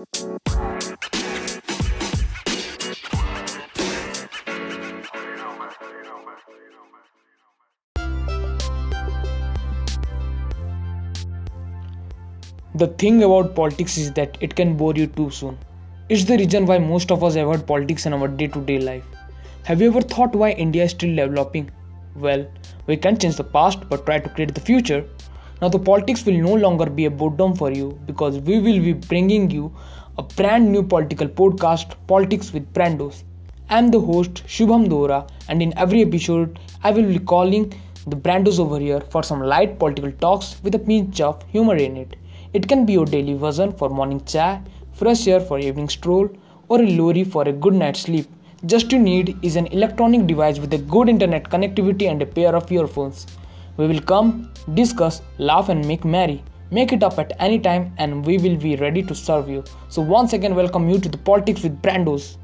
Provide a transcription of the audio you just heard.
The thing about politics is that it can bore you too soon. It's the reason why most of us avoid politics in our day to day life. Have you ever thought why India is still developing? Well, we can't change the past but try to create the future. Now, the politics will no longer be a boredom for you because we will be bringing you a brand new political podcast, Politics with Brandos. I'm the host Shubham Dora, and in every episode, I will be calling the Brandos over here for some light political talks with a pinch of humor in it. It can be your daily version for morning chai, fresh air for evening stroll, or a lorry for a good night's sleep. Just you need is an electronic device with a good internet connectivity and a pair of earphones. We will come, discuss, laugh, and make merry. Make it up at any time, and we will be ready to serve you. So, once again, welcome you to the Politics with Brandos.